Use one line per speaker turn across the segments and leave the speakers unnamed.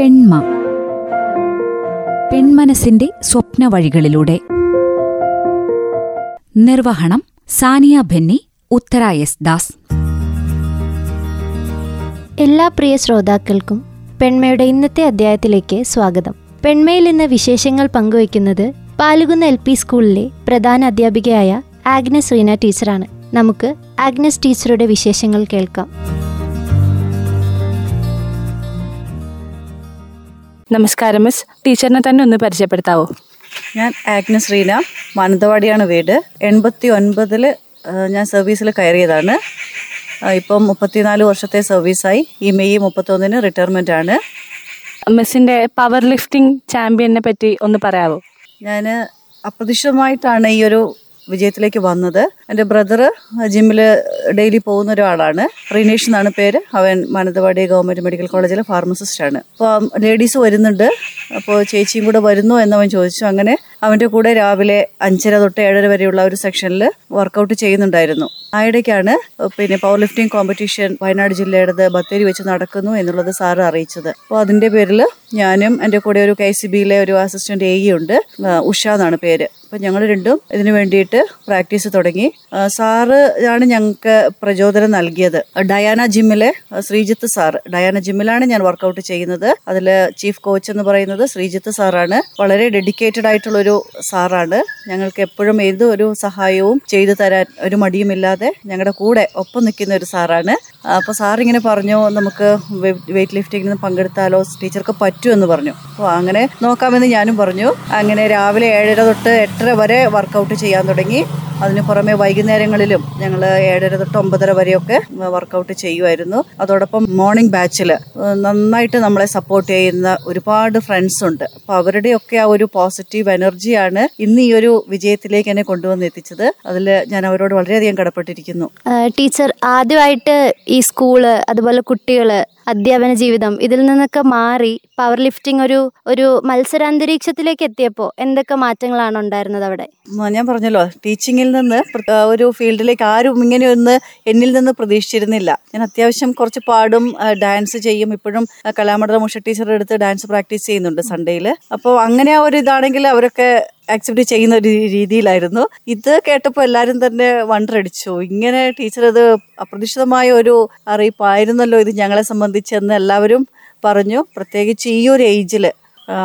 പെൺമ. പെൺമനസിന്റെ സ്വപ്ന വഴികളിലൂടെ നിർവഹണം സാനിയ ഭെന്നി ഉത്തര എസ് ദാസ്.
എല്ലാ പ്രിയ ശ്രോതാക്കൾക്കും പെൺമയുടെ ഇന്നത്തെ അധ്യായത്തിലേക്ക് സ്വാഗതം. പെൺമയിൽ ഇന്ന് വിശേഷങ്ങൾ പങ്കുവയ്ക്കുന്നത് പാലുകുന്ന എൽ പി സ്കൂളിലെ പ്രധാന അധ്യാപികയായ ആഗ്നസ് റീന ടീച്ചറാണ്. നമുക്ക് ആഗ്നസ് ടീച്ചറുടെ വിശേഷങ്ങൾ കേൾക്കാം.
നമസ്കാരം മിസ് ടീച്ചറിനെ തന്നെ ഒന്ന് പരിചയപ്പെടുത്താവോ?
ഞാൻ ആഗ്നസ് റീന മാനന്തവാടിയാണ് വീട്. എൺപത്തി ഒൻപതിൽ ഞാൻ സർവീസിൽ കയറിയതാണ്. ഇപ്പം മുപ്പത്തിനാല് വർഷത്തെ സർവീസായി ഈ മെയ് മുപ്പത്തൊന്നിന് റിട്ടയർമെന്റ് ആണ്.
മിസ്സിന്റെ പവർ ലിഫ്റ്റിംഗ് ചാമ്പ്യനെ പറ്റി ഒന്ന് പറയാവോ?
ഞാൻ അപ്രതീക്ഷിതമായിട്ടാണ് ഈ ഒരു വിജയത്തിലേക്ക് വന്നത്. എന്റെ ബ്രദർ ജിമ്മിൽ ഡെയിലി പോകുന്ന ഒരാളാണ്. റിനേഷ് എന്നാണ് പേര്. അവൻ മാനന്തവാടി ഗവൺമെന്റ് മെഡിക്കൽ കോളേജിലെ ഫാർമസിസ്റ്റ് ആണ്. അപ്പോൾ ലേഡീസ് വരുന്നുണ്ട്. അപ്പോൾ ചേച്ചിയും കൂടെ വരുന്നു എന്നവൻ ചോദിച്ചു. അങ്ങനെ അവന്റെ കൂടെ രാവിലെ അഞ്ചര തൊട്ട് ഏഴര വരെയുള്ള ഒരു സെക്ഷനിൽ വർക്കൗട്ട് ചെയ്യുന്നുണ്ടായിരുന്നു. ആ ഇടയ്ക്കാണ് പിന്നെ പവർ ലിഫ്റ്റിംഗ് കോമ്പറ്റീഷൻ വയനാട് ജില്ലയുടേത് ബത്തേരി വെച്ച് നടക്കുന്നു എന്നുള്ളത് സാറ് അറിയിച്ചത്. അപ്പോൾ അതിന്റെ പേരിൽ ഞാനും എന്റെ കൂടെ ഒരു കെ സി ബിയിലെ ഒരു അസിസ്റ്റന്റ് എ ഉണ്ട്. ആ, ഉഷ എന്നാണ് പേര്. അപ്പം ഞങ്ങൾ രണ്ടും ഇതിനു വേണ്ടിയിട്ട് പ്രാക്ടീസ് തുടങ്ങി. സാറ് ആണ് ഞങ്ങൾക്ക് പ്രചോദനം നൽകിയത്. ഡയാന ജിമ്മിലെ ശ്രീജിത്ത് സാർ ഡയാന ജിമ്മിലാണ് ഞാൻ വർക്കൗട്ട് ചെയ്യുന്നത്. അതിൽ ചീഫ് കോച്ച് എന്ന് പറയുന്നത് ശ്രീജിത്ത് സാറാണ്. വളരെ ഡെഡിക്കേറ്റഡ് ആയിട്ടുള്ള ഒരു സാറാണ്. ഞങ്ങൾക്ക് എപ്പോഴും ഏത് ഒരു സഹായവും ചെയ്തു തരാൻ ഒരു മടിയുമില്ലാതെ ഞങ്ങളുടെ കൂടെ ഒപ്പം നിൽക്കുന്ന ഒരു സാറാണ്. അപ്പോൾ സാർ ഇങ്ങനെ പറഞ്ഞു നമുക്ക് വെയിറ്റ് ലിഫ്റ്റിങ്ങിന് പങ്കെടുത്താലോ? ടീച്ചർക്ക് പറ്റുമെന്ന് പറഞ്ഞു. അപ്പോൾ അങ്ങനെ നോക്കാമെന്ന് ഞാനും പറഞ്ഞു. അങ്ങനെ രാവിലെ ഏഴര തൊട്ട് എട്ടര വരെ വർക്കൗട്ട് ചെയ്യാൻ തുടങ്ങി. അതിന് പുറമെ വൈകുന്നേരങ്ങളിലും ഞങ്ങൾ ഏഴര തൊട്ട് ഒമ്പതര വരെയൊക്കെ വർക്കൗട്ട് ചെയ്യുമായിരുന്നു. അതോടൊപ്പം മോർണിംഗ് ബാച്ചിൽ നന്നായിട്ട് നമ്മളെ സപ്പോർട്ട് ചെയ്യുന്ന ഒരുപാട് ഫ്രണ്ട്സ് ഉണ്ട്. അപ്പോൾ അവരുടെയൊക്കെ ആ ഒരു പോസിറ്റീവ് എനർജിയാണ് ഇന്ന് ഈ ഒരു വിജയത്തിലേക്ക് എന്നെ കൊണ്ടുവന്ന് എത്തിച്ചത്. അതിൽ ഞാൻ അവരോട് വളരെയധികം കടപ്പെട്ടിരിക്കുന്നു.
ടീച്ചർ ആദ്യമായിട്ട് ഈ സ്കൂൾ അതുപോലെ കുട്ടികൾ അധ്യാപന ജീവിതം. ഇതിൽ നിന്നൊക്കെ മാറി പവർ ലിഫ്റ്റിംഗ് ഒരു ഒരു മത്സരാന്തരീക്ഷത്തിലേക്ക് എത്തിയപ്പോൾ എന്തൊക്കെ മാറ്റങ്ങളാണ് ഉണ്ടായിരുന്നത് അവിടെ?
ഞാൻ പറഞ്ഞല്ലോ ടീച്ചിങ്ങിൽ നിന്ന് ഒരു ഫീൽഡിലേക്ക് ആരും ഇങ്ങനെ ഒന്ന് എന്നിൽ നിന്ന് പ്രതീക്ഷിച്ചിരുന്നില്ല. ഞാൻ അത്യാവശ്യം കുറച്ച് പാടും ഡാൻസ് ചെയ്യും. ഇപ്പോഴും കലാമണ്ഡലം ഉഷ ടീച്ചറുടെ അടുത്ത് ഡാൻസ് പ്രാക്ടീസ് ചെയ്യുന്നുണ്ട് സൺഡേയിൽ അപ്പോൾ അങ്ങനെ ആ ഒരു ഇതാണെങ്കിൽ അവരൊക്കെ ആക്സെപ്റ്റ് ചെയ്യുന്ന ഒരു രീതിയിലായിരുന്നു. ഇത് കേട്ടപ്പോൾ എല്ലാവരും തന്നെ വണ്ടറടിച്ചു ഇങ്ങനെ ടീച്ചർ ഇത് അപ്രതീക്ഷിതമായ ഒരു അറിയിപ്പായിരുന്നല്ലോ ഇത് ഞങ്ങളെ സംബന്ധിച്ചെന്ന് എല്ലാവരും പറഞ്ഞു. പ്രത്യേകിച്ച് ഈ ഒരു ഏജിൽ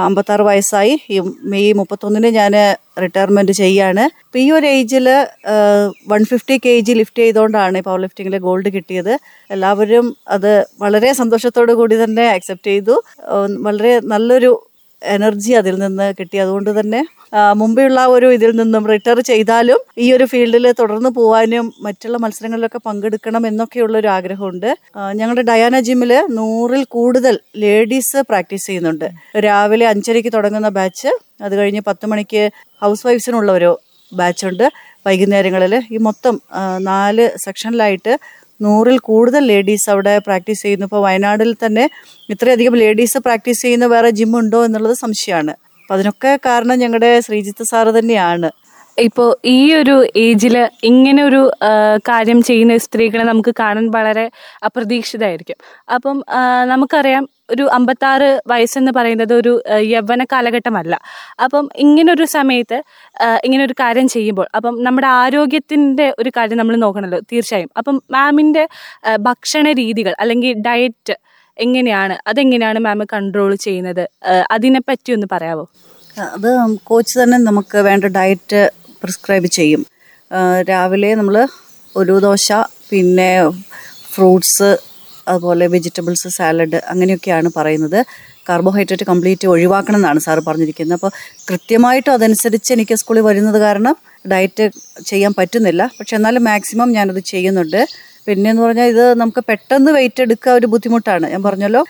അമ്പത്താറ് വയസ്സായി. ഈ മെയ് മുപ്പത്തൊന്നിന് ഞാൻ റിട്ടയർമെന്റ് ചെയ്യാണ്. ഇപ്പം ഈ ഒരു ഏജിൽ one fifty K G lift ചെയ്തുകൊണ്ടാണ് പവർ ലിഫ്റ്റിങ്ങിൽ ഗോൾഡ് കിട്ടിയത്. എല്ലാവരും അത് വളരെ സന്തോഷത്തോടു കൂടി തന്നെ അക്സെപ്റ്റ് ചെയ്തു. വളരെ നല്ലൊരു എനർജി അതിൽ നിന്ന് കിട്ടി. അതുകൊണ്ട് തന്നെ മുമ്പെയുള്ള ഒരു ഇതിൽ നിന്നും റിട്ടയർ ചെയ്താലും ഈ ഒരു ഫീൽഡിൽ തുടർന്ന് പോകാനും മറ്റുള്ള മത്സരങ്ങളിലൊക്കെ പങ്കെടുക്കണം എന്നൊക്കെയുള്ള ഒരു ആഗ്രഹമുണ്ട് ഞങ്ങളുടെ ഡയാന ജിമ്മിൽ നൂറിൽ കൂടുതൽ ലേഡീസ് പ്രാക്ടീസ് ചെയ്യുന്നുണ്ട്. രാവിലെ അഞ്ചരയ്ക്ക് തുടങ്ങുന്ന ബാച്ച് അത് കഴിഞ്ഞ് പത്ത് മണിക്ക് ഹൗസ് വൈഫ്സിനുള്ള ഒരു ബാച്ചുണ്ട്. വൈകുന്നേരങ്ങളിൽ ഈ മൊത്തം നാല് സെക്ഷനിലായിട്ട് നൂറിൽ കൂടുതൽ ലേഡീസ് അവിടെ പ്രാക്ടീസ് ചെയ്യുന്നു. ഇപ്പോൾ വയനാട്ടിൽ തന്നെ ഇത്രയധികം ലേഡീസ് പ്രാക്ടീസ് ചെയ്യുന്ന വേറെ ജിം ഉണ്ടോ എന്നുള്ളത് സംശയമാണ്. അപ്പം അതിനൊക്കെ കാരണം ഞങ്ങളുടെ ശ്രീജിത്ത് സാറ് തന്നെയാണ്.
ഇപ്പോൾ ഈ ഒരു ഏജിൽ ഇങ്ങനെ ഒരു കാര്യം ചെയ്യുന്ന സ്ത്രീകളെ നമുക്ക് കാണാൻ വളരെ അപ്രതീക്ഷിതമായിരിക്കും. അപ്പം നമുക്കറിയാം ഒരു അമ്പത്താറ് വയസ്സെന്ന് പറയുന്നത് ഒരു യൗവന കാലഘട്ടമല്ല. അപ്പം ഇങ്ങനൊരു സമയത്ത് ഇങ്ങനൊരു കാര്യം ചെയ്യുമ്പോൾ അപ്പം നമ്മുടെ ആരോഗ്യത്തിന്റെ ഒരു കാര്യം നമ്മൾ നോക്കണമല്ലോ തീർച്ചയായും. അപ്പം മാമിന്റെ ഭക്ഷണ രീതികൾ അല്ലെങ്കിൽ ഡയറ്റ് എങ്ങനെയാണ്? അതെങ്ങനെയാണ് മാം കൺട്രോൾ ചെയ്യുന്നത്? അതിനെ അതിനെപ്പറ്റി ഒന്ന് പറയാമോ
അത് കോച്ച് തന്നെ നമുക്ക് വേണ്ട ഡയറ്റ് പ്രിസ്ക്രൈബ് ചെയ്യും. രാവിലെ നമ്മൾ ഒരു ദോശ പിന്നെ ഫ്രൂട്ട്സ് അതുപോലെ വെജിറ്റബിൾസ് സാലഡ് അങ്ങനെയൊക്കെയാണ് പറയുന്നത്. കാർബോഹൈഡ്രേറ്റ് കംപ്ലീറ്റ് ഒഴിവാക്കണം എന്നാണ് സാറ് പറഞ്ഞിരിക്കുന്നത്. അപ്പോൾ കൃത്യമായിട്ട് അതനുസരിച്ച് എനിക്ക് സ്കൂളിൽ വരുന്നത് കാരണം ഡയറ്റ് ചെയ്യാൻ പറ്റുന്നില്ല. പക്ഷെ എന്നാലും മാക്സിമം ഞാനത് ചെയ്യുന്നുണ്ട്. പിന്നെ എന്ന് പറഞ്ഞാൽ ഇത് നമുക്ക് പെട്ടെന്ന് വെയിറ്റ് എടുക്കുക ഒരു ബുദ്ധിമുട്ടാണ്. ഞാൻ പറഞ്ഞല്ലോ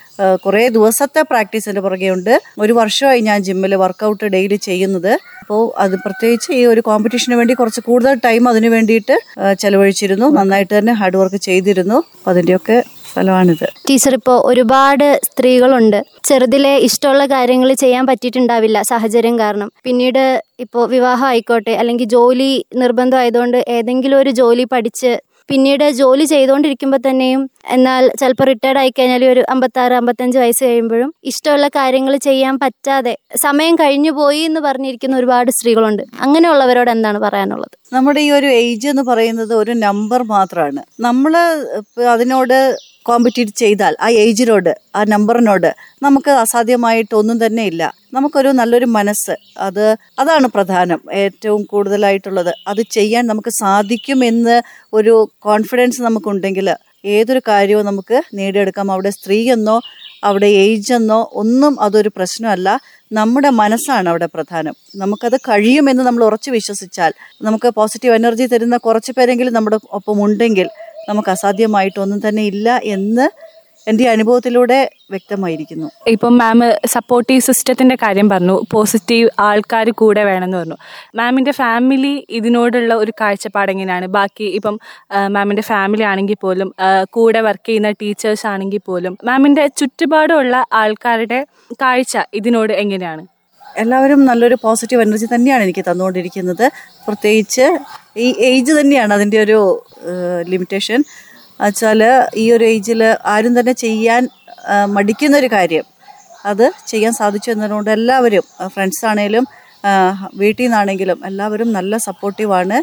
കുറേ ദിവസത്തെ പ്രാക്ടീസിന്റെ പുറകെ ഉണ്ട്. ഒരു വർഷമായി ഞാൻ ജിമ്മിൽ വർക്കൗട്ട് ഡെയിലി ചെയ്യുന്നത്. അപ്പോൾ അത് പ്രത്യേകിച്ച് ഈ ഒരു കോമ്പറ്റീഷന് വേണ്ടി കുറച്ച് കൂടുതൽ ടൈം അതിന് വേണ്ടിയിട്ട് ചെലവഴിച്ചിരുന്നു. നന്നായിട്ട് തന്നെ ഹാർഡ് വർക്ക് ചെയ്തിരുന്നു. അപ്പോൾ അതിന്റെയൊക്കെ ഫലമാണിത്.
ടീച്ചർ ഇപ്പോൾ ഒരുപാട് സ്ത്രീകളുണ്ട്. ചെറുതിലെ ഇഷ്ടമുള്ള കാര്യങ്ങൾ ചെയ്യാൻ പറ്റിയിട്ടുണ്ടാവില്ല സാഹചര്യം കാരണം. പിന്നീട് ഇപ്പോൾ വിവാഹം ആയിക്കോട്ടെ അല്ലെങ്കിൽ ജോലി നിർബന്ധമായതുകൊണ്ട് ഏതെങ്കിലും ഒരു ജോലി പഠിച്ച് പിന്നീട് ജോലി ചെയ്തുകൊണ്ടിരിക്കുമ്പോൾ തന്നെയും എന്നാൽ ചിലപ്പോൾ റിട്ടയർഡ് ആയി കഴിഞ്ഞാൽ ഒരു അമ്പത്താറ് അമ്പത്തഞ്ച് വയസ്സ് കഴിയുമ്പോഴും ഇഷ്ടമുള്ള കാര്യങ്ങൾ ചെയ്യാൻ പറ്റാതെ സമയം കഴിഞ്ഞു പോയി എന്ന് പറഞ്ഞിരിക്കുന്ന ഒരുപാട് സ്ത്രീകളുണ്ട്. അങ്ങനെയുള്ളവരോട് എന്താണ് പറയാനുള്ളത്?
നമ്മുടെ ഈ ഒരു ഏജ് എന്ന് പറയുന്നത് ഒരു നമ്പർ മാത്രമാണ് നമ്മൾ അതിനോട് കോമ്പറ്റീറ്റ് ചെയ്താൽ ആ ഏജിനോട് ആ നമ്പറിനോട് നമുക്ക് അസാധ്യമായിട്ട് ഒന്നും തന്നെ ഇല്ല. നമുക്കൊരു നല്ലൊരു മനസ്സ്. അത് അതാണ് പ്രധാനം. ഏറ്റവും കൂടുതലായിട്ടുള്ളത്. അത് ചെയ്യാൻ നമുക്ക് സാധിക്കും എന്ന് ഒരു കോൺഫിഡൻസ് നമുക്കുണ്ടെങ്കിൽ ഏതൊരു കാര്യവും നമുക്ക് നേടിയെടുക്കാം. അവിടെ സ്ത്രീ എന്നോ അവിടെ ഏജ് എന്നോ ഒന്നും അതൊരു പ്രശ്നമല്ല. നമ്മുടെ മനസ്സാണ് അവിടെ പ്രധാനം. നമുക്കത് കഴിയുമെന്ന് നമ്മൾ ഉറച്ചു വിശ്വസിച്ചാൽ നമുക്ക് പോസിറ്റീവ് എനർജി തരുന്ന കുറച്ച് പേരെങ്കിലും നമ്മുടെ ഒപ്പം ഉണ്ടെങ്കിൽ നമുക്ക് അസാധ്യമായിട്ടൊന്നും തന്നെ ഇല്ല എന്ന് എന്റെ അനുഭവത്തിലൂടെ വ്യക്തമായിരിക്കുന്നു.
ഇപ്പം മാം സപ്പോർട്ടീവ് സിസ്റ്റത്തിന്റെ കാര്യം പറഞ്ഞു പോസിറ്റീവ് ആൾക്കാർ കൂടെ വേണമെന്ന് പറഞ്ഞു. മാമിന്റെ ഫാമിലി ഇതിനോടുള്ള ഒരു കാഴ്ചപ്പാട് എങ്ങനെയാണ്? ബാക്കി ഇപ്പം മാമിന്റെ ഫാമിലി ആണെങ്കിൽ പോലും കൂടെ വർക്ക് ചെയ്യുന്ന ടീച്ചേഴ്സ് ആണെങ്കിൽ പോലും മാമിന്റെ ചുറ്റുപാടുമുള്ള ആൾക്കാരുടെ കാഴ്ച ഇതിനോട് എങ്ങനെയാണ്?
എല്ലാവരും നല്ലൊരു പോസിറ്റീവ് എനർജി തന്നെയാണ് എനിക്ക് തന്നുകൊണ്ടിരിക്കുന്നത്. പ്രത്യേകിച്ച് ഈ ഏജ് തന്നെയാണ് അതിന്റെ ഒരു ലിമിറ്റേഷൻ വെച്ചാൽ ഈ ഒരു ഏജിൽ ആരും തന്നെ ചെയ്യാൻ മടിക്കുന്ന ഒരു കാര്യം. അത് ചെയ്യാൻ സാധിച്ചു എന്നതുകൊണ്ട് എല്ലാവരും ഫ്രണ്ട്സ് ആണേലും വീട്ടിൽ നിന്നാണെങ്കിലും എല്ലാവരും നല്ല സപ്പോർട്ടീവാണ്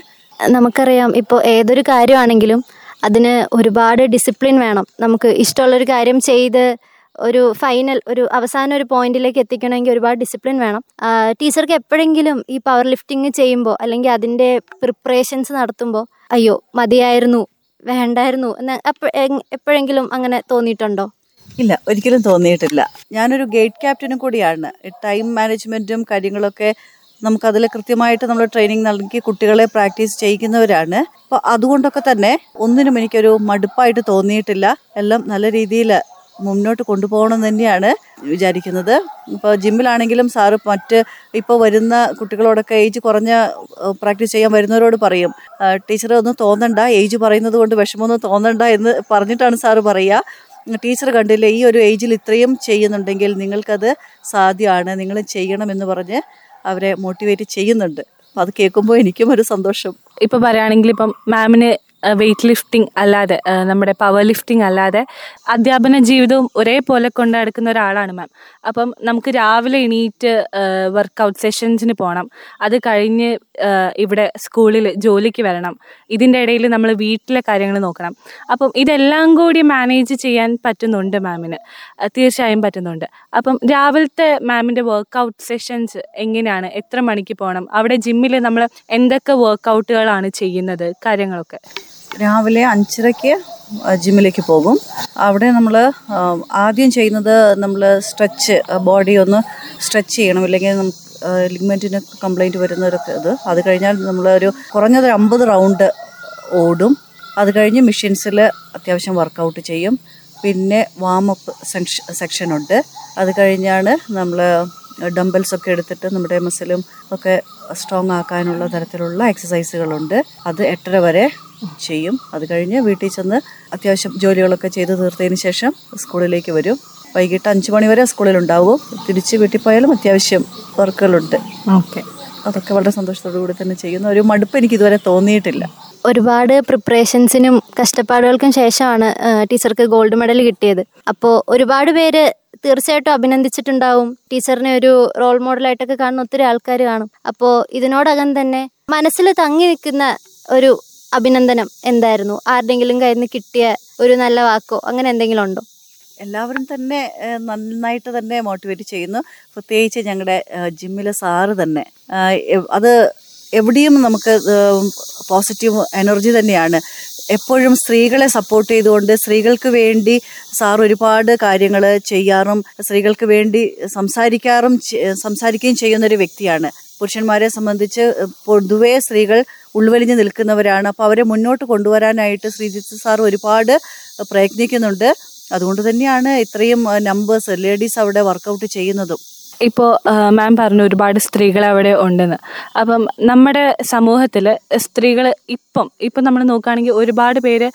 നമുക്കറിയാം ഇപ്പോൾ ഏതൊരു കാര്യമാണെങ്കിലും അതിന് ഒരുപാട് ഡിസിപ്ലിൻ വേണം. നമുക്ക് ഇഷ്ടമുള്ളൊരു കാര്യം ചെയ്ത് ഒരു ഫൈനൽ ഒരു അവസാന ഒരു പോയിന്റിലേക്ക് എത്തിക്കണമെങ്കിൽ ഒരുപാട് ഡിസിപ്ലിൻ വേണം. ടീച്ചർക്ക് എപ്പോഴെങ്കിലും ഈ പവർ ലിഫ്റ്റിംഗ് ചെയ്യുമ്പോൾ അല്ലെങ്കിൽ അതിന്റെ പ്രിപ്പറേഷൻസ് നടത്തുമ്പോൾ അയ്യോ മതിയായിരുന്നു വേണ്ടായിരുന്നു എന്ന് എപ്പോഴെങ്കിലും അങ്ങനെ തോന്നിയിട്ടുണ്ടോ?
ഇല്ല ഒരിക്കലും തോന്നിയിട്ടില്ല. ഞാനൊരു ഗേറ്റ് ക്യാപ്റ്റനും കൂടിയാണ്. ടൈം മാനേജ്മെന്റും കാര്യങ്ങളൊക്കെ നമുക്കതിൽ കൃത്യമായിട്ട് നമ്മൾ ട്രെയിനിങ് നൽകി കുട്ടികളെ പ്രാക്ടീസ് ചെയ്യിക്കുന്നവരാണ്. അപ്പോൾ അതുകൊണ്ടൊക്കെ തന്നെ ഒന്നിനും എനിക്കൊരു മടുപ്പായിട്ട് തോന്നിയിട്ടില്ല. എല്ലാം നല്ല രീതിയിൽ മുന്നോട്ട് കൊണ്ടുപോകണം എന്ന് തന്നെയാണ് വിചാരിക്കുന്നത്. ഇപ്പോൾ ജിമ്മിലാണെങ്കിലും സാറ് മറ്റ് ഇപ്പോൾ വരുന്ന കുട്ടികളോടൊക്കെ ഏജ് കുറഞ്ഞ പ്രാക്ടീസ് ചെയ്യാൻ വരുന്നവരോട് പറയും ടീച്ചർ ഒന്നും തോന്നണ്ട ഏജ് പറയുന്നത് കൊണ്ട് വിഷമമൊന്നും തോന്നണ്ട എന്ന് പറഞ്ഞിട്ടാണ് സാറ് പറയുക. ടീച്ചർ കണ്ടില്ലേ ഈ ഒരു ഏജിൽ ഇത്രയും ചെയ്യുന്നുണ്ടെങ്കിൽ നിങ്ങൾക്കത് സാധ്യമാണ് നിങ്ങൾ ചെയ്യണമെന്ന് പറഞ്ഞ് അവരെ മോട്ടിവേറ്റ് ചെയ്യുന്നുണ്ട്. അത് കേൾക്കുമ്പോൾ എനിക്കും ഒരു സന്തോഷം.
ഇപ്പം പറയുകയാണെങ്കിൽ ഇപ്പം മാമിന് വെയിറ്റ് ലിഫ്റ്റിംഗ് അല്ലാതെ നമ്മുടെ പവർ ലിഫ്റ്റിംഗ് അല്ലാതെ അധ്യാപന ജീവിതവും ഒരേപോലെ കൊണ്ട് നടക്കുന്ന ഒരാളാണ് മാം അപ്പം നമുക്ക് രാവിലെ എണീറ്റ് വർക്കൗട്ട് സെഷൻസിന് പോകണം അത് കഴിഞ്ഞ് ഇവിടെ സ്കൂളിൽ ജോലിക്ക് വരണം. ഇതിന്റെ ഇടയിൽ നമ്മൾ വീട്ടിലെ കാര്യങ്ങൾ നോക്കണം. അപ്പം ഇതെല്ലാം കൂടി മാനേജ് ചെയ്യാൻ പറ്റുന്നുണ്ട് മാമിന് തീർച്ചയായും പറ്റുന്നുണ്ട്. അപ്പം രാവിലത്തെ മാമിന്റെ വർക്കൗട്ട് സെഷൻസ് എങ്ങനെയാണ്? എത്ര മണിക്ക് പോകണം അവിടെ ജിമ്മിൽ നമ്മൾ എന്തൊക്കെ വർക്കൗട്ടുകളാണ് ചെയ്യുന്നത്? കാര്യങ്ങളൊക്കെ.
രാവിലെ അഞ്ചരയ്ക്ക് ജിമ്മിലേക്ക് പോകും. അവിടെ നമ്മൾ ആദ്യം ചെയ്യുന്നത് നമ്മൾ സ്ട്രെച്ച് ബോഡി ഒന്ന് സ്ട്രെച്ച് ചെയ്യണം. ഇല്ലെങ്കിൽ നമുക്ക് ലിഗ്മെന്റിന് കംപ്ലൈന്റ് വരുന്നവരൊക്കെ ഇത്. അത് കഴിഞ്ഞാൽ നമ്മളൊരു കുറഞ്ഞത് ഒരു അമ്പത് റൗണ്ട് ഓടും. അത് കഴിഞ്ഞ് മെഷീൻസിൽ അത്യാവശ്യം വർക്കൗട്ട് ചെയ്യും. പിന്നെ വാമപ്പ് സെക്ഷൻ ഉണ്ട്. അത് കഴിഞ്ഞാണ് നമ്മൾ ഡംബൽസ് ഒക്കെ എടുത്തിട്ട് നമ്മുടെ മസിലും ഒക്കെ സ്ട്രോങ് ആക്കാനുള്ള തരത്തിലുള്ള എക്സസൈസുകളുണ്ട് അത് എട്ടര വരെ ചെയ്യും. അത് കഴിഞ്ഞ് വീട്ടിൽ ചെന്ന് അത്യാവശ്യം ജോലികളൊക്കെ ചെയ്ത് തീർത്തതിന് ശേഷം സ്കൂളിലേക്ക് വരും. വൈകിട്ട് അഞ്ച് മണി വരെ സ്കൂളിലുണ്ടാവും. തിരിച്ച് വീട്ടിൽ പോയാലും അത്യാവശ്യം വർക്കുകളുണ്ട്.
ഓക്കെ.
അതൊക്കെ വളരെ സന്തോഷത്തോടു കൂടി തന്നെ ചെയ്യുന്ന. ഒരു മടുപ്പ് എനിക്ക് ഇതുവരെ തോന്നിയിട്ടില്ല.
ഒരുപാട് പ്രിപ്പറേഷൻസിനും കഷ്ടപ്പാടുകൾക്കും ശേഷമാണ് ടീച്ചർക്ക് ഗോൾഡ് മെഡൽ കിട്ടിയത്. അപ്പോൾ ഒരുപാട് പേര് തീർച്ചയായിട്ടും അഭിനന്ദിച്ചിട്ടുണ്ടാവും. ടീച്ചറിനെ ഒരു റോൾ മോഡലായിട്ടൊക്കെ കാണുന്ന ഒത്തിരി ആൾക്കാർ കാണും. അപ്പോൾ ഇതിനോടകം തന്നെ മനസ്സിൽ തങ്ങി നിൽക്കുന്ന ഒരു അഭിനന്ദനം എന്തായിരുന്നു? ആരുടെങ്കിലും കയ്യിൽ നിന്ന് കിട്ടിയ ഒരു നല്ല വാക്കോ അങ്ങനെ എന്തെങ്കിലും ഉണ്ടോ?
എല്ലാവരും തന്നെ നന്നായിട്ട് തന്നെ മോട്ടിവേറ്റ് ചെയ്യുന്നു. പ്രത്യേകിച്ച് ഞങ്ങളുടെ ജിമ്മിലെ സാറ് തന്നെ. അത് എവിടെയും നമുക്ക് പോസിറ്റീവ് എനർജി തന്നെയാണ്. എപ്പോഴും സ്ത്രീകളെ സപ്പോർട്ട് ചെയ്തുകൊണ്ട് സ്ത്രീകൾക്ക് വേണ്ടി സാർ ഒരുപാട് കാര്യങ്ങൾ ചെയ്യാറും സ്ത്രീകൾക്ക് വേണ്ടി സംസാരിക്കാറും സംസാരിക്കുകയും ചെയ്യുന്ന ഒരു വ്യക്തിയാണ്. പുരുഷന്മാരെ സംബന്ധിച്ച് പൊതുവേ സ്ത്രീകൾ ഉൾവലിഞ്ഞു നിൽക്കുന്നവരാണ്. അപ്പോൾ അവരെ മുന്നോട്ട് കൊണ്ടുവരാനായിട്ട് ശ്രീജിത്ത് സാർ ഒരുപാട് പ്രയത്നിക്കുന്നുണ്ട്. അതുകൊണ്ട് തന്നെയാണ് ഇത്രയും നമ്പേഴ്സ് ലേഡീസ് അവിടെ വർക്കൗട്ട് ചെയ്യുന്നതും.
ഇപ്പോൾ മാം പറഞ്ഞു ഒരുപാട് സ്ത്രീകൾ അവിടെ ഉണ്ടെന്ന്. അപ്പം നമ്മുടെ സമൂഹത്തിൽ സ്ത്രീകൾ ഇപ്പം ഇപ്പം നമ്മൾ നോക്കുകയാണെങ്കിൽ ഒരുപാട് പേര്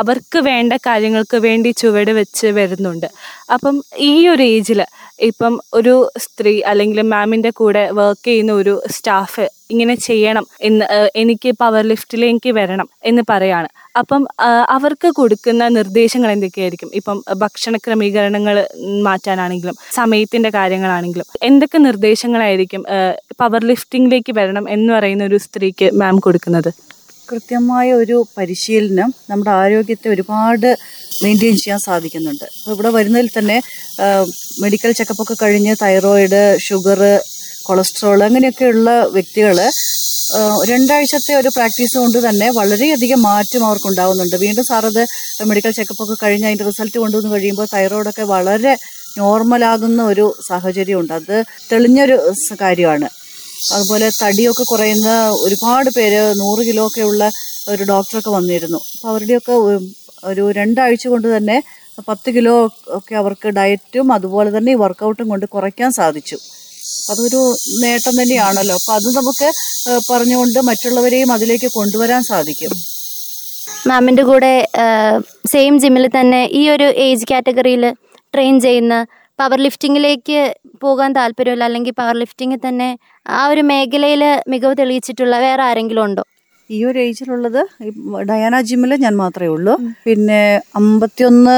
അവർക്ക് വേണ്ട കാര്യങ്ങൾക്ക് വേണ്ടി ചുവട് വെച്ച് വരുന്നുണ്ട്. അപ്പം ഈ ഒരു ഏജിൽ ഇപ്പം ഒരു സ്ത്രീ അല്ലെങ്കിൽ മാമിന്റെ കൂടെ വർക്ക് ചെയ്യുന്ന ഒരു സ്റ്റാഫ് ഇങ്ങനെ ചെയ്യണം എന്ന് എനിക്ക് പവർ ലിഫ്റ്റിലേക്ക് വരണം എന്ന് പറയാണ്. അപ്പം അവർക്ക് കൊടുക്കുന്ന നിർദ്ദേശങ്ങൾ എന്തൊക്കെയായിരിക്കും? ഇപ്പം ഭക്ഷണ ക്രമീകരണങ്ങൾ മാറ്റാനാണെങ്കിലും സമയത്തിന്റെ കാര്യങ്ങളാണെങ്കിലും എന്തൊക്കെ നിർദ്ദേശങ്ങളായിരിക്കും പവർ ലിഫ്റ്റിംഗിലേക്ക് വരണം എന്ന് പറയുന്ന ഒരു സ്ത്രീക്ക് മാം കൊടുക്കുന്നത്?
കൃത്യമായ ഒരു പരിശീലനം നമ്മുടെ ആരോഗ്യത്തെ ഒരുപാട് മെയിന്റെയിൻ ചെയ്യാൻ സാധിക്കുന്നുണ്ട്. അപ്പോൾ ഇവിടെ വരുന്നതിൽ തന്നെ മെഡിക്കൽ ചെക്കപ്പൊക്കെ കഴിഞ്ഞ് തൈറോയിഡ് ഷുഗർ കൊളസ്ട്രോൾ അങ്ങനെയൊക്കെയുള്ള വ്യക്തികൾ രണ്ടാഴ്ചത്തെ ഒരു പ്രാക്ടീസ് കൊണ്ട് തന്നെ വളരെയധികം മാറ്റം അവർക്ക് വീണ്ടും അത് മെഡിക്കൽ ചെക്കപ്പ് ഒക്കെ കഴിഞ്ഞ് അതിന്റെ റിസൾട്ട് കൊണ്ടുവന്ന് കഴിയുമ്പോൾ തൈറോയിഡൊക്കെ വളരെ നോർമലാകുന്ന ഒരു സാഹചര്യമുണ്ട്. അത് തെളിഞ്ഞൊരു കാര്യമാണ്. അതുപോലെ തടിയൊക്കെ കുറയുന്ന ഒരുപാട് പേര് നൂറ് കിലോ ഒക്കെ ഉള്ള ഒരു ഡോക്ടറൊക്കെ വന്നിരുന്നു. അപ്പോൾ അവരുടെയൊക്കെ ഒരു രണ്ടാഴ്ച കൊണ്ട് തന്നെ പത്ത് കിലോ ഒക്കെ അവർക്ക് ഡയറ്റും അതുപോലെ തന്നെ ഈ വർക്കൗട്ടും കൊണ്ട് കുറയ്ക്കാൻ സാധിച്ചു. അതൊരു നേട്ടം തന്നെയാണല്ലോ. അപ്പൊ അത് നമുക്ക് പറഞ്ഞുകൊണ്ട് മറ്റുള്ളവരെയും അതിലേക്ക് കൊണ്ടുവരാൻ സാധിക്കും.
മാമിന്റെ കൂടെ സെയിം ജിമ്മിൽ തന്നെ ഈ ഒരു ഏജ് കാറ്റഗറിയിൽ ട്രെയിൻ ചെയ്യുന്ന പവർ ലിഫ്റ്റിങ്ങിലേക്ക് പോകാൻ താല്പര്യമില്ല. അല്ലെങ്കിൽ പവർ ലിഫ്റ്റിങ്ങിൽ തന്നെ ആ ഒരു മേഖലയിൽ മികവ് തെളിയിച്ചിട്ടുള്ള വേറെ ആരെങ്കിലും ഉണ്ടോ?
ഈ ഒരു ഏജിലുള്ളത് ഡയാന ജിമ്മിൽ ഞാൻ മാത്രമേ ഉള്ളൂ. പിന്നെ അമ്പത്തിയൊന്ന്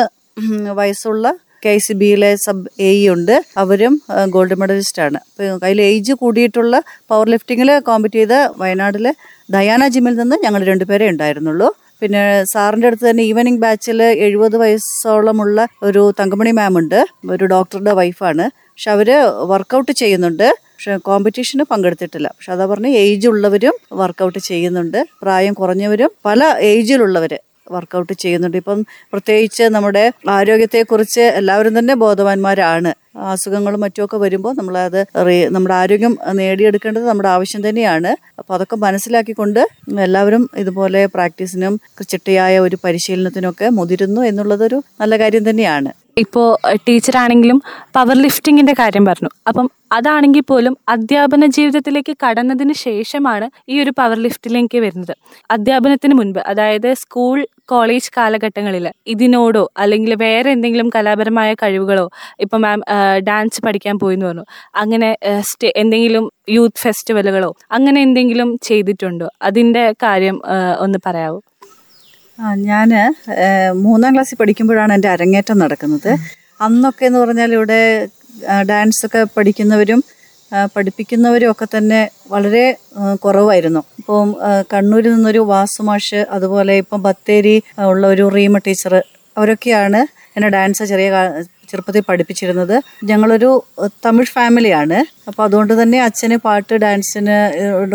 വയസ്സുള്ള കെ സി ബിയിലെ സബ് എ ഉണ്ട്. അവരും ഗോൾഡ് മെഡലിസ്റ്റ് ആണ് അപ്പോൾ അതിൽ ഏജ് കൂടിയിട്ടുള്ള പവർ ലിഫ്റ്റിങ്ങിൽ കോമ്പറ്റ് ചെയ്ത വയനാട്ടിലെ ദയാന ജിമ്മിൽ നിന്ന് ഞങ്ങൾ രണ്ടുപേരെ ഉണ്ടായിരുന്നുള്ളൂ. പിന്നെ സാറിന്റെ അടുത്ത് തന്നെ ഈവനിങ് ബാച്ചിൽ എഴുപത് വയസ്സോളമുള്ള ഒരു തങ്കമണി മാം ഉണ്ട്. ഒരു ഡോക്ടറുടെ വൈഫാണ് പക്ഷെ അവർ വർക്കൗട്ട് ചെയ്യുന്നുണ്ട്. പക്ഷെ കോമ്പറ്റീഷന് പങ്കെടുത്തിട്ടില്ല. പക്ഷെ അതാ പറഞ്ഞ് ഏജ് ഉള്ളവരും വർക്കൗട്ട് ചെയ്യുന്നുണ്ട്. പ്രായം കുറഞ്ഞവരും പല ഏജിലുള്ളവർ വർക്കൗട്ട് ചെയ്യുന്നുണ്ട്. ഇപ്പം പ്രത്യേകിച്ച് നമ്മുടെ ആരോഗ്യത്തെക്കുറിച്ച് എല്ലാവരും തന്നെ ബോധവാന്മാരാണ്. അസുഖങ്ങളും മറ്റുമൊക്കെ വരുമ്പോൾ നമ്മളത് നമ്മുടെ ആരോഗ്യം നേടിയെടുക്കേണ്ടത് നമ്മുടെ ആവശ്യം തന്നെയാണ്. അപ്പോൾ അതൊക്കെ മനസ്സിലാക്കിക്കൊണ്ട് എല്ലാവരും ഇതുപോലെ പ്രാക്ടീസിനും ചിട്ടയായ ഒരു പരിശീലനത്തിനൊക്കെ മുതിരുന്നു എന്നുള്ളതൊരു നല്ല കാര്യം തന്നെയാണ്.
ഇപ്പോൾ ടീച്ചറാണെങ്കിലും പവർ ലിഫ്റ്റിങ്ങിന്റെ കാര്യം പറഞ്ഞു. അപ്പം അതാണെങ്കിൽ പോലും അധ്യാപന ജീവിതത്തിലേക്ക് കടന്നതിന് ശേഷമാണ് ഈ ഒരു പവർ ലിഫ്റ്റിലേക്ക് വരുന്നത്. അധ്യാപനത്തിന് മുൻപ് അതായത് സ്കൂൾ കോളേജ് കാലഘട്ടങ്ങളിൽ ഇതിനോടോ അല്ലെങ്കിൽ വേറെ എന്തെങ്കിലും കലാപരമായ കഴിവുകളോ ഇപ്പം മാം ഡാൻസ് പഠിക്കാൻ പോയി എന്ന് പറഞ്ഞു. അങ്ങനെ സ്റ്റേ എന്തെങ്കിലും യൂത്ത് ഫെസ്റ്റിവലുകളോ അങ്ങനെ എന്തെങ്കിലും ചെയ്തിട്ടുണ്ടോ? അതിന്റെ കാര്യം ഒന്ന് പറയാവോ?
ഞാൻ മൂന്നാം ക്ലാസ്സിൽ പഠിക്കുമ്പോഴാണ് എന്റെ അരങ്ങേറ്റം നടക്കുന്നത്. അന്നൊക്കെ എന്ന് പറഞ്ഞാൽ ഇവിടെ ഡാൻസ് ഒക്കെ പഠിക്കുന്നവരും പഠിപ്പിക്കുന്നവരും ഒക്കെ തന്നെ വളരെ കുറവായിരുന്നു. ഇപ്പം കണ്ണൂരിൽ നിന്നൊരു വാസുമാഷ് അതുപോലെ ഇപ്പം ബത്തേരി ഉള്ള ഒരു റീമ ടീച്ചർ അവരൊക്കെയാണ് എന്നെ ഡാൻസ് ചെറിയ ചെറുപ്പത്തിൽ പഠിപ്പിച്ചിരുന്നത്. ഞങ്ങളൊരു തമിഴ് ഫാമിലിയാണ്. അപ്പോൾ അതുകൊണ്ട് തന്നെ അച്ഛന് പാട്ട് ഡാൻസിന്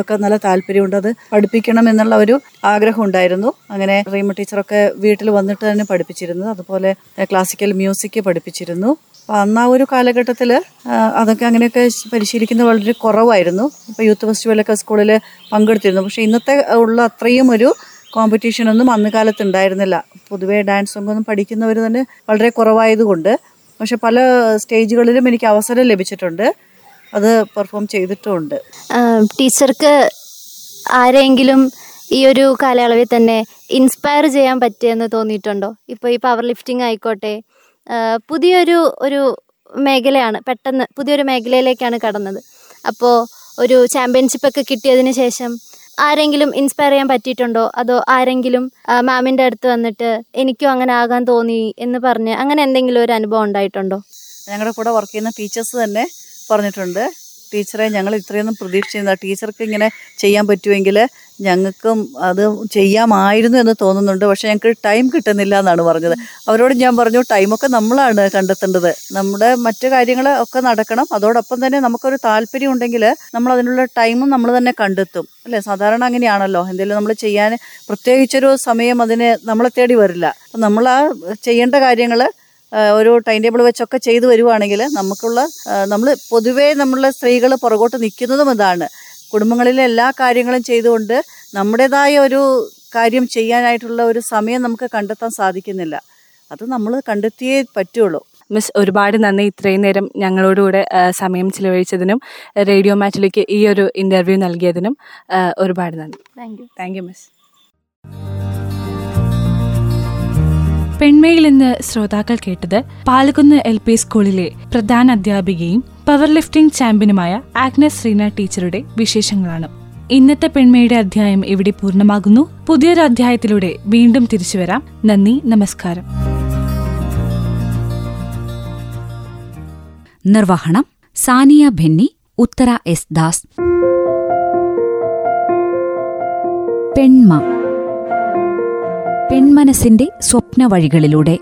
ഒക്കെ നല്ല താല്പര്യമുണ്ട്. അത് പഠിപ്പിക്കണം എന്നുള്ള ഒരു ആഗ്രഹം ഉണ്ടായിരുന്നു. അങ്ങനെ റീമ ടീച്ചറൊക്കെ വീട്ടിൽ വന്നിട്ട് തന്നെ പഠിപ്പിച്ചിരുന്നത്. അതുപോലെ ക്ലാസിക്കൽ മ്യൂസിക് പഠിപ്പിച്ചിരുന്നു. അന്ന് ആ ഒരു കാലഘട്ടത്തിൽ അതൊക്കെ അങ്ങനെയൊക്കെ പരിശീലിക്കുന്നത് വളരെ കുറവായിരുന്നു. ഇപ്പോൾ യൂത്ത് ഫെസ്റ്റിവലൊക്കെ സ്കൂളിൽ പങ്കെടുത്തിരുന്നു. പക്ഷേ ഇന്നത്തെ ഉള്ള അത്രയും ഒരു കോമ്പറ്റീഷനൊന്നും അന്ന് കാലത്ത് ഉണ്ടായിരുന്നില്ല. പൊതുവേ ഡാൻസ് ഒന്നും പഠിക്കുന്നവർ തന്നെ വളരെ കുറവായതുകൊണ്ട്. പക്ഷെ പല സ്റ്റേജുകളിലും എനിക്ക് അവസരം ലഭിച്ചിട്ടുണ്ട്. അത് പെർഫോം ചെയ്തിട്ടുമുണ്ട്
ടീച്ചർക്ക് ആരെങ്കിലും ഈ ഒരു കാലയളവിൽ തന്നെ ഇൻസ്പയർ ചെയ്യാൻ പറ്റിയെന്ന് തോന്നിയിട്ടുണ്ടോ? ഇപ്പോൾ ഈ പവർ ലിഫ്റ്റിംഗ് ആയിക്കോട്ടെ പുതിയൊരു ഒരു മേഖലയാണ് പെട്ടെന്ന് പുതിയൊരു മേഖലയിലേക്കാണ് കടന്നത്. അപ്പോൾ ഒരു ചാമ്പ്യൻഷിപ്പൊക്കെ കിട്ടിയതിന് ശേഷം ആരെങ്കിലും ഇൻസ്പയർ ചെയ്യാൻ പറ്റിയിട്ടുണ്ടോ? അതോ ആരെങ്കിലും മാമിന്റെ അടുത്ത് വന്നിട്ട് എനിക്കും അങ്ങനെ ആകാൻ തോന്നി എന്ന് പറഞ്ഞ് അങ്ങനെ എന്തെങ്കിലും ഒരു അനുഭവം ഉണ്ടായിട്ടുണ്ടോ?
ഞങ്ങളുടെ കൂടെ വർക്ക് ചെയ്യുന്ന ടീച്ചേഴ്സ് തന്നെ പറഞ്ഞിട്ടുണ്ട്. ടീച്ചറെ ഞങ്ങൾ ഇത്രയൊന്നും പ്രതീക്ഷിച്ചിരുന്ന ടീച്ചർക്ക് ഇങ്ങനെ ചെയ്യാൻ പറ്റുമെങ്കിൽ ഞങ്ങൾക്കും അത് ചെയ്യാമായിരുന്നു എന്ന് തോന്നുന്നുണ്ട്. പക്ഷേ ഞങ്ങൾക്ക് ടൈം കിട്ടുന്നില്ല എന്നാണ് പറഞ്ഞത്. അവരോട് ഞാൻ പറഞ്ഞു ടൈമൊക്കെ നമ്മളാണ് കണ്ടെത്തേണ്ടത്. നമ്മുടെ മറ്റു കാര്യങ്ങൾ ഒക്കെ നടക്കണം. അതോടൊപ്പം തന്നെ നമുക്കൊരു താല്പര്യം ഉണ്ടെങ്കിൽ നമ്മൾ അതിനുള്ള ടൈമും നമ്മൾ തന്നെ കണ്ടെത്തും. അല്ലേ? സാധാരണ അങ്ങനെയാണല്ലോ. എന്തെങ്കിലും നമ്മൾ ചെയ്യാൻ പ്രത്യേകിച്ചൊരു സമയം അതിന് നമ്മളെ തേടി വരില്ല. അപ്പം നമ്മൾ ആ ചെയ്യേണ്ട കാര്യങ്ങൾ ഒരു ടൈം ടേബിൾ വെച്ചൊക്കെ ചെയ്തു വരുവാണെങ്കിൽ നമുക്കുള്ള നമ്മൾ പൊതുവേ നമ്മളെ സ്ത്രീകൾ പുറകോട്ട് നിൽക്കുന്നതും ഇതാണ്. കുടുംബങ്ങളിലെ എല്ലാ കാര്യങ്ങളും ചെയ്തുകൊണ്ട് നമ്മുടേതായ ഒരു കാര്യം ചെയ്യാനായിട്ടുള്ള ഒരു സമയം നമുക്ക് കണ്ടെത്താൻ സാധിക്കുന്നില്ല. അത് നമ്മൾ കണ്ടെത്തിയേ പറ്റുള്ളൂ.
മിസ് ഒരുപാട് നന്ദി ഇത്രയും നേരം ഞങ്ങളോടുകൂടെ സമയം ചിലവഴിച്ചതിനും റേഡിയോ മാറ്റിലേക്ക് ഈ ഒരു ഇന്റർവ്യൂ നൽകിയതിനും ഒരുപാട് നന്ദി.
Thank you
thank you miss
പെൺമയിൽ ഇന്ന് ശ്രോതാക്കൾ കേട്ടത് പാലക്കുന്ന് എൽ പി സ്കൂളിലെ പ്രധാന അധ്യാപികയും പവർ ലിഫ്റ്റിംഗ് ചാമ്പ്യനുമായ ആഗ്നസ് ശ്രീന ടീച്ചറുടെ വിശേഷങ്ങളാണ്.
ഇന്നത്തെ പെൺമയുടെ അധ്യായം ഇവിടെ പൂർണമാകുന്നു. പുതിയൊരു അധ്യായത്തിലൂടെ വീണ്ടും തിരിച്ചു വരാം. നന്ദി നമസ്കാരം.
നിർവഹണം സാനിയ ഭെന്നി ഉത്തര എസ് ദാസ്. പെൺമ പെൺമനസ്സിന്റെ സ്വപ്ന വഴികളിലൂടെ